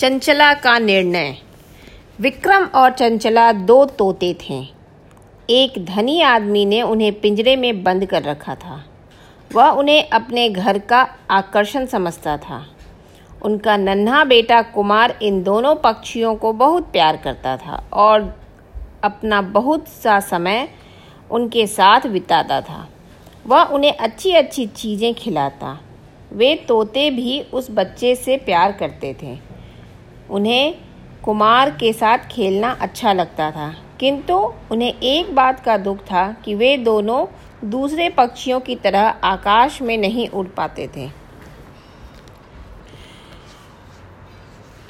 चंचला का निर्णय। विक्रम और चंचला दो तोते थे। एक धनी आदमी ने उन्हें पिंजरे में बंद कर रखा था। वह उन्हें अपने घर का आकर्षण समझता था। उनका नन्हा बेटा कुमार इन दोनों पक्षियों को बहुत प्यार करता था और अपना बहुत सा समय उनके साथ बिताता था। वह उन्हें अच्छी अच्छी चीज़ें खिलाता। वे तोते भी उस बच्चे से प्यार करते थे। उन्हें कुमार के साथ खेलना अच्छा लगता था। किंतु उन्हें एक बात का दुख था कि वे दोनों दूसरे पक्षियों की तरह आकाश में नहीं उड़ पाते थे।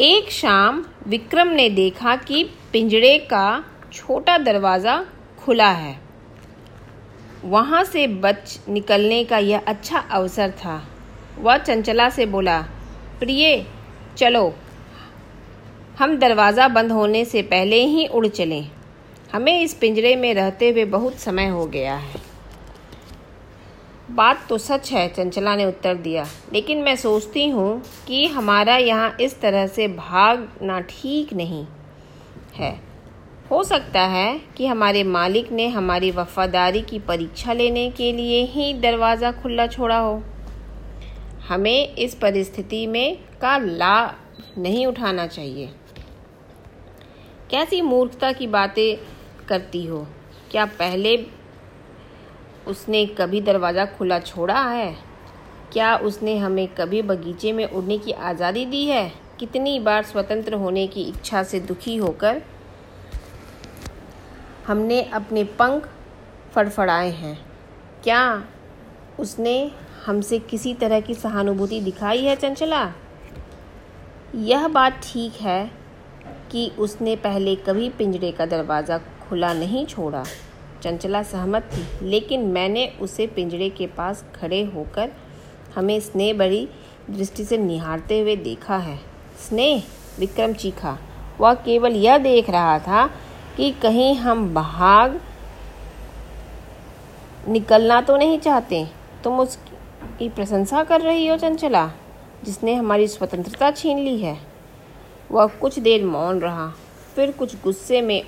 एक शाम विक्रम ने देखा कि पिंजरे का छोटा दरवाज़ा खुला है। वहाँ से बच निकलने का यह अच्छा अवसर था। वह चंचला से बोला, प्रिय, चलो। हम दरवाज़ा बंद होने से पहले ही उड़ चलें। हमें इस पिंजरे में रहते हुए बहुत समय हो गया है। बात तो सच है, चंचला ने उत्तर दिया। लेकिन मैं सोचती हूँ कि हमारा यहाँ इस तरह से भागना ठीक नहीं है। हो सकता है कि हमारे मालिक ने हमारी वफादारी की परीक्षा लेने के लिए ही दरवाज़ा खुला छोड़ा हो। हमें इस परिस्थिति में का लाभ नहीं उठाना चाहिए। कैसी मूर्खता की बातें करती हो? क्या पहले उसने कभी दरवाज़ा खुला छोड़ा है? क्या उसने हमें कभी बगीचे में उड़ने की आज़ादी दी है? कितनी बार स्वतंत्र होने की इच्छा से दुखी होकर हमने अपने पंख फड़फड़ाए हैं। क्या उसने हमसे किसी तरह की सहानुभूति दिखाई है, चंचला? यह बात ठीक है कि उसने पहले कभी पिंजरे का दरवाज़ा खुला नहीं छोड़ा। चंचला सहमत थी, लेकिन मैंने उसे पिंजरे के पास खड़े होकर हमें स्नेह बड़ी दृष्टि से निहारते हुए देखा है। स्नेह? विक्रम चीखा। वह केवल यह देख रहा था कि कहीं हम भाग निकलना तो नहीं चाहते। तुम उसकी प्रशंसा कर रही हो चंचला, जिसने हमारी स्वतंत्रता छीन ली है। वह कुछ देर मौन रहा। फिर कुछ गुस्से में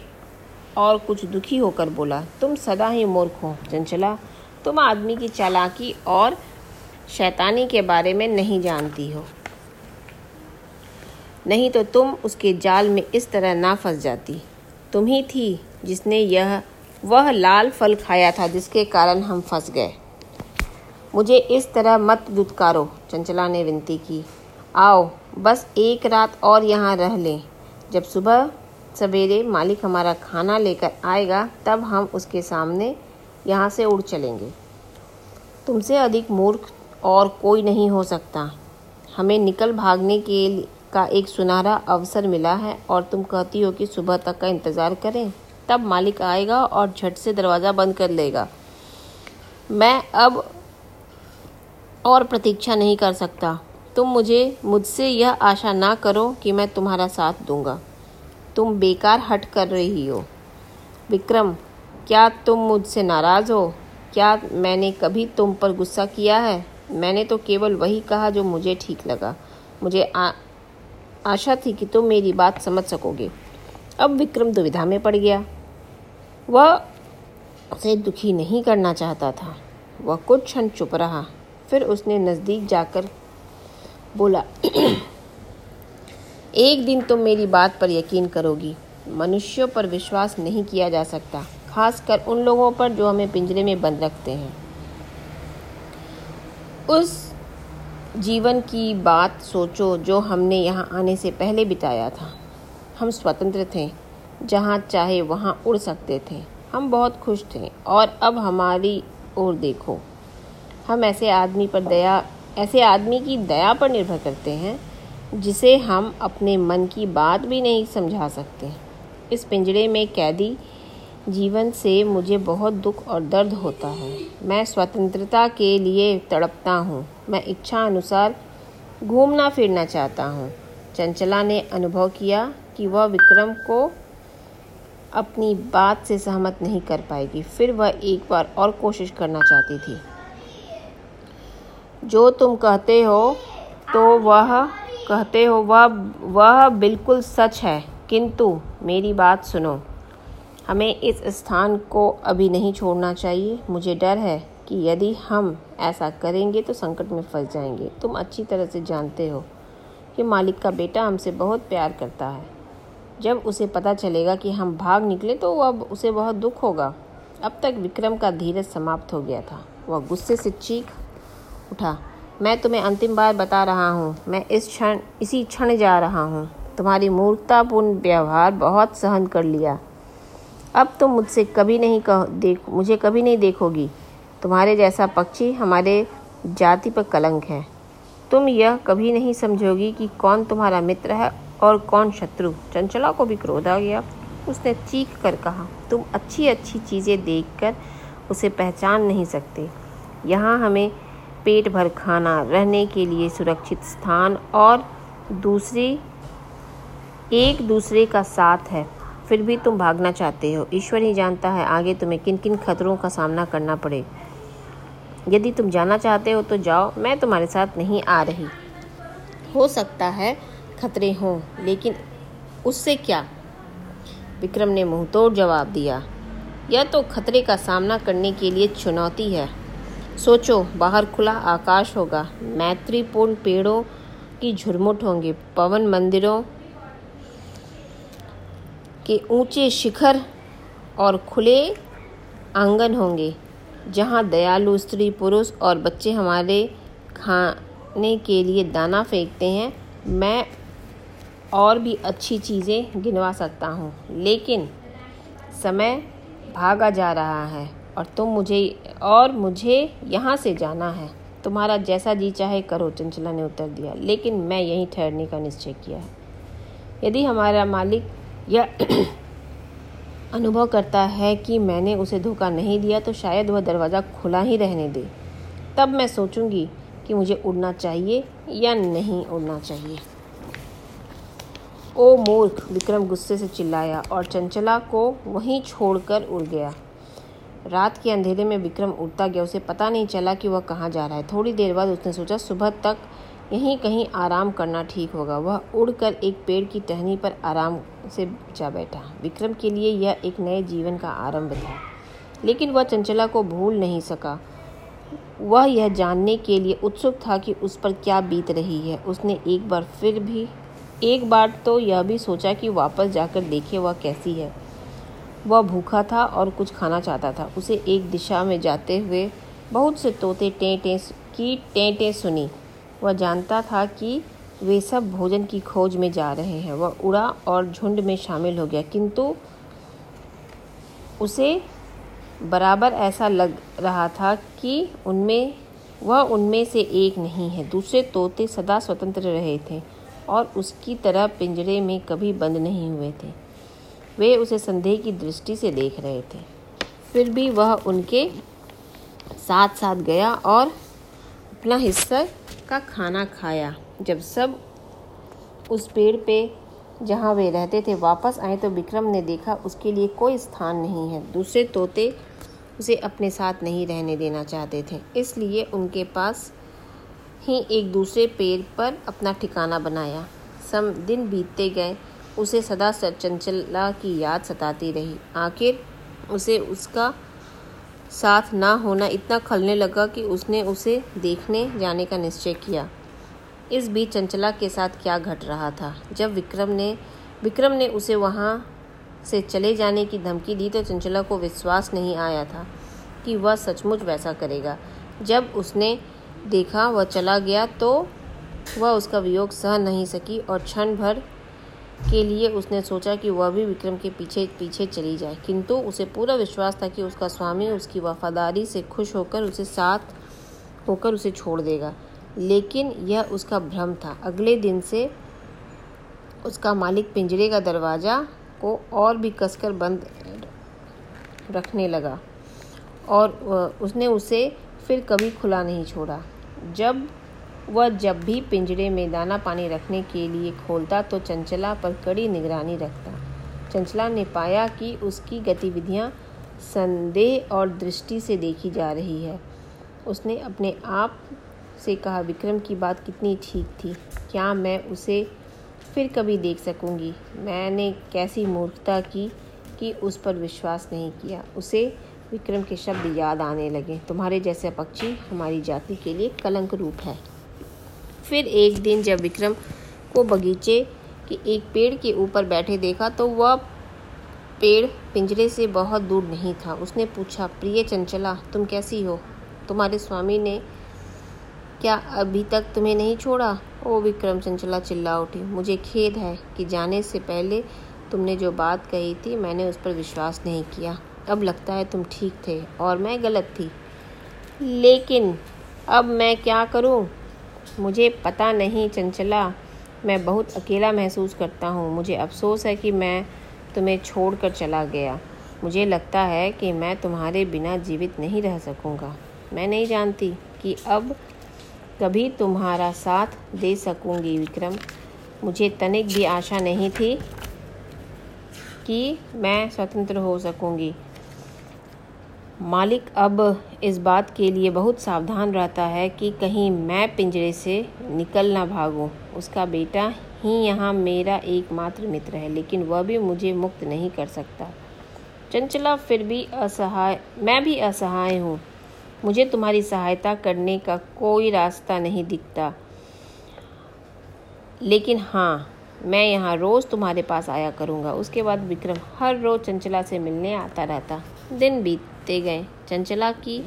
और कुछ दुखी होकर बोला, तुम सदा ही मूर्ख हो, चंचला। तुम आदमी की चालाकी और शैतानी के बारे में नहीं जानती हो। नहीं तो तुम उसके जाल में इस तरह ना फंस जाती। तुम ही थी जिसने यह, वह लाल फल खाया था जिसके कारण हम फंस गए। मुझे इस तरह मत दुत्कारो, चंचला ने विनती की। आओ बस एक रात और यहाँ रह लें। जब सुबह सवेरे मालिक हमारा खाना लेकर आएगा, तब हम उसके सामने यहाँ से उड़ चलेंगे। तुमसे अधिक मूर्ख और कोई नहीं हो सकता। हमें निकल भागने के का एक सुनहरा अवसर मिला है और तुम कहती हो कि सुबह तक का इंतज़ार करें। तब मालिक आएगा और झट से दरवाज़ा बंद कर लेगा। मैं अब और प्रतीक्षा नहीं कर सकता। तुम मुझे मुझसे यह आशा ना करो कि मैं तुम्हारा साथ दूँगा। तुम बेकार हट कर रही हो। विक्रम क्या तुम मुझसे नाराज़ हो? क्या मैंने कभी तुम पर गुस्सा किया है? मैंने तो केवल वही कहा जो मुझे ठीक लगा। मुझे आ, आशा थी कि तुम मेरी बात समझ सकोगे। अब विक्रम दुविधा में पड़ गया। वह उसे दुखी नहीं करना चाहता था। वह कुछ क्षण चुप रहा। फिर उसने नज़दीक जाकर बोला, एक दिन तुम मेरी बात पर यकीन करोगी। मनुष्यों पर विश्वास नहीं किया जा सकता, खासकर उन लोगों पर जो हमें पिंजरे में बंद रखते हैं। उस जीवन की बात सोचो जो हमने यहाँ आने से पहले बिताया था। हम स्वतंत्र थे, जहाँ चाहे वहाँ उड़ सकते थे। हम बहुत खुश थे और अब हमारी ओर देखो। हम ऐसे आदमी पर दया ऐसे आदमी की दया पर निर्भर करते हैं, जिसे हम अपने मन की बात भी नहीं समझा सकते। इस पिंजरे में कैदी जीवन से मुझे बहुत दुख और दर्द होता है। मैं स्वतंत्रता के लिए तड़पता हूँ। मैं इच्छा अनुसार घूमना फिरना चाहता हूँ। चंचला ने अनुभव किया कि वह विक्रम को अपनी बात से सहमत नहीं कर पाएगी। फिर वह एक बार और कोशिश करना चाहती थी। जो तुम कहते हो तो वह कहते हो, वह वह बिल्कुल सच है। किंतु मेरी बात सुनो, हमें इस स्थान को अभी नहीं छोड़ना चाहिए। मुझे डर है कि यदि हम ऐसा करेंगे तो संकट में फंस जाएँगे। तुम अच्छी तरह से जानते हो कि मालिक का बेटा हमसे बहुत प्यार करता है। जब उसे पता चलेगा कि हम भाग निकले तो अब उसे बहुत दुख होगा। अब तक विक्रम का धीरज समाप्त हो गया था। वह गुस्से से चीख उठा। मैं तुम्हें अंतिम बार बता रहा हूँ। मैं इस क्षण, इसी क्षण जा रहा हूँ। तुम्हारी मूर्खतापूर्ण व्यवहार बहुत सहन कर लिया। अब तुम मुझसे कभी नहीं कह, देख, मुझे कभी नहीं देखोगी। तुम्हारे जैसा पक्षी हमारे जाति पर कलंक है। तुम यह कभी नहीं समझोगी कि कौन तुम्हारा मित्र है और कौन शत्रु। चंचला को भी क्रोध आ गया। उसने चीख कर कहा, तुम अच्छी अच्छी चीज़ें देखकर उसे पहचान नहीं सकते। यहाँ हमें पेट भर खाना, रहने के लिए सुरक्षित स्थान और दूसरी, एक दूसरे का साथ है। फिर भी तुम भागना चाहते हो। ईश्वर ही जानता है आगे तुम्हें किन किन खतरों का सामना करना पड़े। यदि तुम जाना चाहते हो तो जाओ, मैं तुम्हारे साथ नहीं आ रही। हो सकता है खतरे हों, लेकिन उससे क्या? विक्रम ने मुँह तोड़ जवाब दिया। यह तो खतरे का सामना करने के लिए चुनौती है। सोचो, बाहर खुला आकाश होगा। मैत्रीपूर्ण पेड़ों की झुरमुट होंगे। पवन मंदिरों के ऊँचे शिखर और खुले आँगन होंगे, जहाँ दयालु स्त्री, पुरुष और बच्चे हमारे खाने के लिए दाना फेंकते हैं। मैं और भी अच्छी चीज़ें गिनवा सकता हूँ, लेकिन समय भागा जा रहा है। और तुम मुझे, और मुझे यहाँ से जाना है। तुम्हारा जैसा जी चाहे करो, चंचला ने उत्तर दिया। लेकिन मैं यहीं ठहरने का निश्चय किया है। यदि हमारा मालिक यह अनुभव करता है कि मैंने उसे धोखा नहीं दिया तो शायद वह दरवाज़ा खुला ही रहने दे। तब मैं सोचूँगी कि मुझे उड़ना चाहिए या नहीं उड़ना चाहिए। ओ मूर्ख, विक्रम गुस्से से चिल्लाया और चंचला को वहीं छोड़कर उड़ गया। रात के अंधेरे में विक्रम उड़ता गया। उसे पता नहीं चला कि वह कहाँ जा रहा है। थोड़ी देर बाद उसने सोचा, सुबह तक यहीं कहीं आराम करना ठीक होगा। वह उड़कर एक पेड़ की टहनी पर आराम से जा बैठा। विक्रम के लिए यह एक नए जीवन का आरंभ था। लेकिन वह चंचला को भूल नहीं सका। वह यह जानने के लिए उत्सुक था कि उस पर क्या बीत रही है। उसने एक बार फिर भी, एक बार तो यह भी सोचा कि वापस जाकर देखे वह कैसी है। वह भूखा था और कुछ खाना चाहता था। उसे एक दिशा में जाते हुए बहुत से तोते टें टें की टें टें सुनी। वह जानता था कि वे सब भोजन की खोज में जा रहे हैं। वह उड़ा और झुंड में शामिल हो गया, किंतु उसे बराबर ऐसा लग रहा था कि उनमें, वह उनमें से एक नहीं है। दूसरे तोते सदा स्वतंत्र रहे थे और उसकी तरह पिंजरे में कभी बंद नहीं हुए थे। वे उसे संदेह की दृष्टि से देख रहे थे। फिर भी वह उनके साथ साथ गया और अपना हिस्सा का खाना खाया। जब सब उस पेड़ पे जहाँ वे रहते थे वापस आए तो विक्रम ने देखा उसके लिए कोई स्थान नहीं है। दूसरे तोते उसे अपने साथ नहीं रहने देना चाहते थे। इसलिए उनके पास ही एक दूसरे पेड़ पर अपना ठिकाना बनाया। सम दिन बीतते गए उसे सदा चंचला की याद सताती रही। आखिर उसे उसका साथ ना होना इतना खलने लगा कि उसने उसे देखने जाने का निश्चय किया। इस बीच चंचला के साथ क्या घट रहा था? जब विक्रम ने विक्रम ने उसे वहाँ से चले जाने की धमकी दी तो चंचला को विश्वास नहीं आया था कि वह सचमुच वैसा करेगा। जब उसने देखा वह चला गया तो वह उसका वियोग सह नहीं सकी और क्षण भर के लिए उसने सोचा कि वह भी विक्रम के पीछे पीछे चली जाए। किंतु उसे पूरा विश्वास था कि उसका स्वामी उसकी वफादारी से खुश होकर उसे साथ होकर उसे छोड़ देगा। लेकिन यह उसका भ्रम था। अगले दिन से उसका मालिक पिंजरे का दरवाज़ा को और भी कसकर बंद रखने लगा और उसने उसे फिर कभी खुला नहीं छोड़ा। जब वह जब भी पिंजरे में दाना पानी रखने के लिए खोलता तो चंचला पर कड़ी निगरानी रखता। चंचला ने पाया कि उसकी गतिविधियाँ संदेह और दृष्टि से देखी जा रही है। उसने अपने आप से कहा, विक्रम की बात कितनी ठीक थी। क्या मैं उसे फिर कभी देख सकूँगी? मैंने कैसी मूर्खता की कि उस पर विश्वास नहीं किया। उसे विक्रम के शब्द याद आने लगे। तुम्हारे जैसे पक्षी हमारी जाति के लिए कलंक रूप है। फिर एक दिन जब विक्रम को बगीचे के एक पेड़ के ऊपर बैठे देखा तो वह पेड़ पिंजरे से बहुत दूर नहीं था। उसने पूछा, प्रिय चंचला, तुम कैसी हो? तुम्हारे स्वामी ने क्या अभी तक तुम्हें नहीं छोड़ा? ओ विक्रम चंचला, चिल्ला उठी। मुझे खेद है कि जाने से पहले तुमने जो बात कही थी, मैंने उस पर विश्वास नहीं किया। अब लगता है तुम ठीक थे और मैं गलत थी। लेकिन अब मैं क्या करूँ? मुझे पता नहीं, चंचला। मैं बहुत अकेला महसूस करता हूँ। मुझे अफसोस है कि मैं तुम्हें छोड़कर चला गया। मुझे लगता है कि मैं तुम्हारे बिना जीवित नहीं रह सकूँगा। मैं नहीं जानती कि अब कभी तुम्हारा साथ दे सकूँगी, विक्रम। मुझे तनिक भी आशा नहीं थी कि मैं स्वतंत्र हो सकूँगी। मालिक अब इस बात के लिए बहुत सावधान रहता है कि कहीं मैं पिंजरे से निकल ना भागूं। उसका बेटा ही यहाँ मेरा एकमात्र मित्र है, लेकिन वह भी मुझे मुक्त नहीं कर सकता। चंचला फिर भी असहाय, मैं भी असहाय हूँ। मुझे तुम्हारी सहायता करने का कोई रास्ता नहीं दिखता। लेकिन हाँ मैं यहाँ रोज़ तुम्हारे पास आया करूँगा। उसके बाद विक्रम हर रोज़ चंचला से मिलने आता रहता। दिन बीत बीतते गए। चंचला की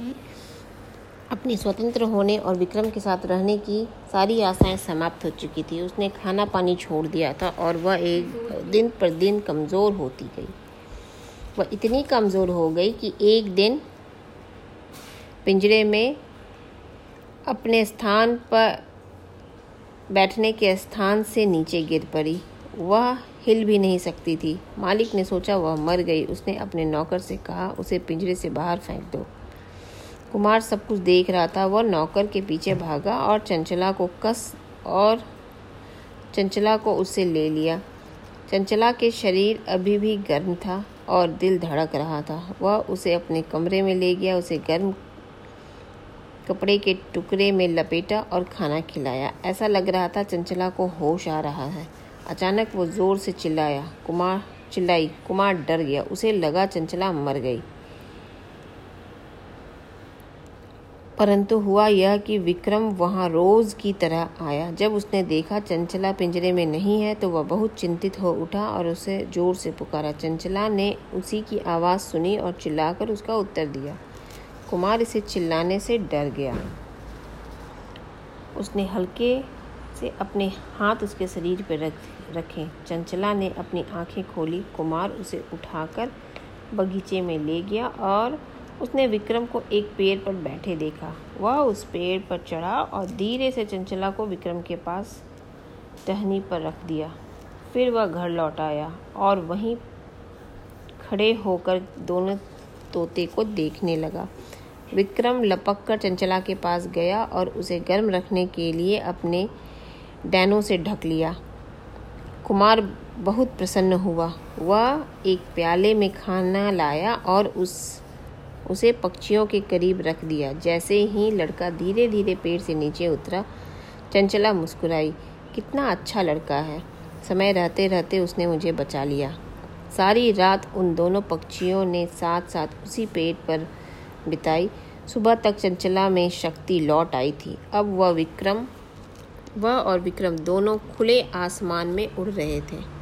अपनी स्वतंत्र होने और विक्रम के साथ रहने की सारी आशाएँ समाप्त हो चुकी थी। उसने खाना पानी छोड़ दिया था और वह एक दिन पर दिन कमज़ोर होती गई। वह इतनी कमज़ोर हो गई कि एक दिन पिंजरे में अपने स्थान पर बैठने के स्थान से नीचे गिर पड़ी। वह हिल भी नहीं सकती थी। मालिक ने सोचा वह मर गई। उसने अपने नौकर से कहा, उसे पिंजरे से बाहर फेंक दो। कुमार सब कुछ देख रहा था। वह नौकर के पीछे भागा और चंचला को कस और चंचला को उससे ले लिया। चंचला के शरीर अभी भी गर्म था और दिल धड़क रहा था। वह उसे अपने कमरे में ले गया, उसे गर्म कपड़े के टुकड़े में लपेटा और खाना खिलाया। ऐसा लग रहा था चंचला को होश आ रहा है। अचानक वो ज़ोर से चिल्लाया। कुमार, चिल्लाई। कुमार डर गया। उसे लगा चंचला मर गई। परंतु हुआ यह कि विक्रम वहाँ रोज की तरह आया। जब उसने देखा चंचला पिंजरे में नहीं है तो वह बहुत चिंतित हो उठा और उसे ज़ोर से पुकारा। चंचला ने उसी की आवाज़ सुनी और चिल्लाकर उसका उत्तर दिया। कुमार इसे चिल्लाने से डर गया। उसने हल्के से अपने हाथ उसके शरीर पर रख, रखे। चंचला ने अपनी आँखें खोली। कुमार उसे उठाकर बगीचे में ले गया और उसने विक्रम को एक पेड़ पर बैठे देखा। वह उस पेड़ पर चढ़ा और धीरे से चंचला को विक्रम के पास टहनी पर रख दिया। फिर वह घर लौट आया और वहीं खड़े होकर दोनों तोते को देखने लगा। विक्रम लपक कर चंचला के पास गया और उसे गर्म रखने के लिए अपने डैनों से ढक लिया। कुमार बहुत प्रसन्न हुआ। वह एक प्याले में खाना लाया और उस, उसे पक्षियों के करीब रख दिया। जैसे ही लड़का धीरे धीरे पेड़ से नीचे उतरा, चंचला मुस्कुराई, कितना अच्छा लड़का है। समय रहते रहते उसने मुझे बचा लिया। सारी रात उन दोनों पक्षियों ने साथ साथ उसी पेड़ पर बिताई। सुबह तक चंचला में शक्ति लौट आई थी। अब वह विक्रम वह और विक्रम दोनों खुले आसमान में उड़ रहे थे।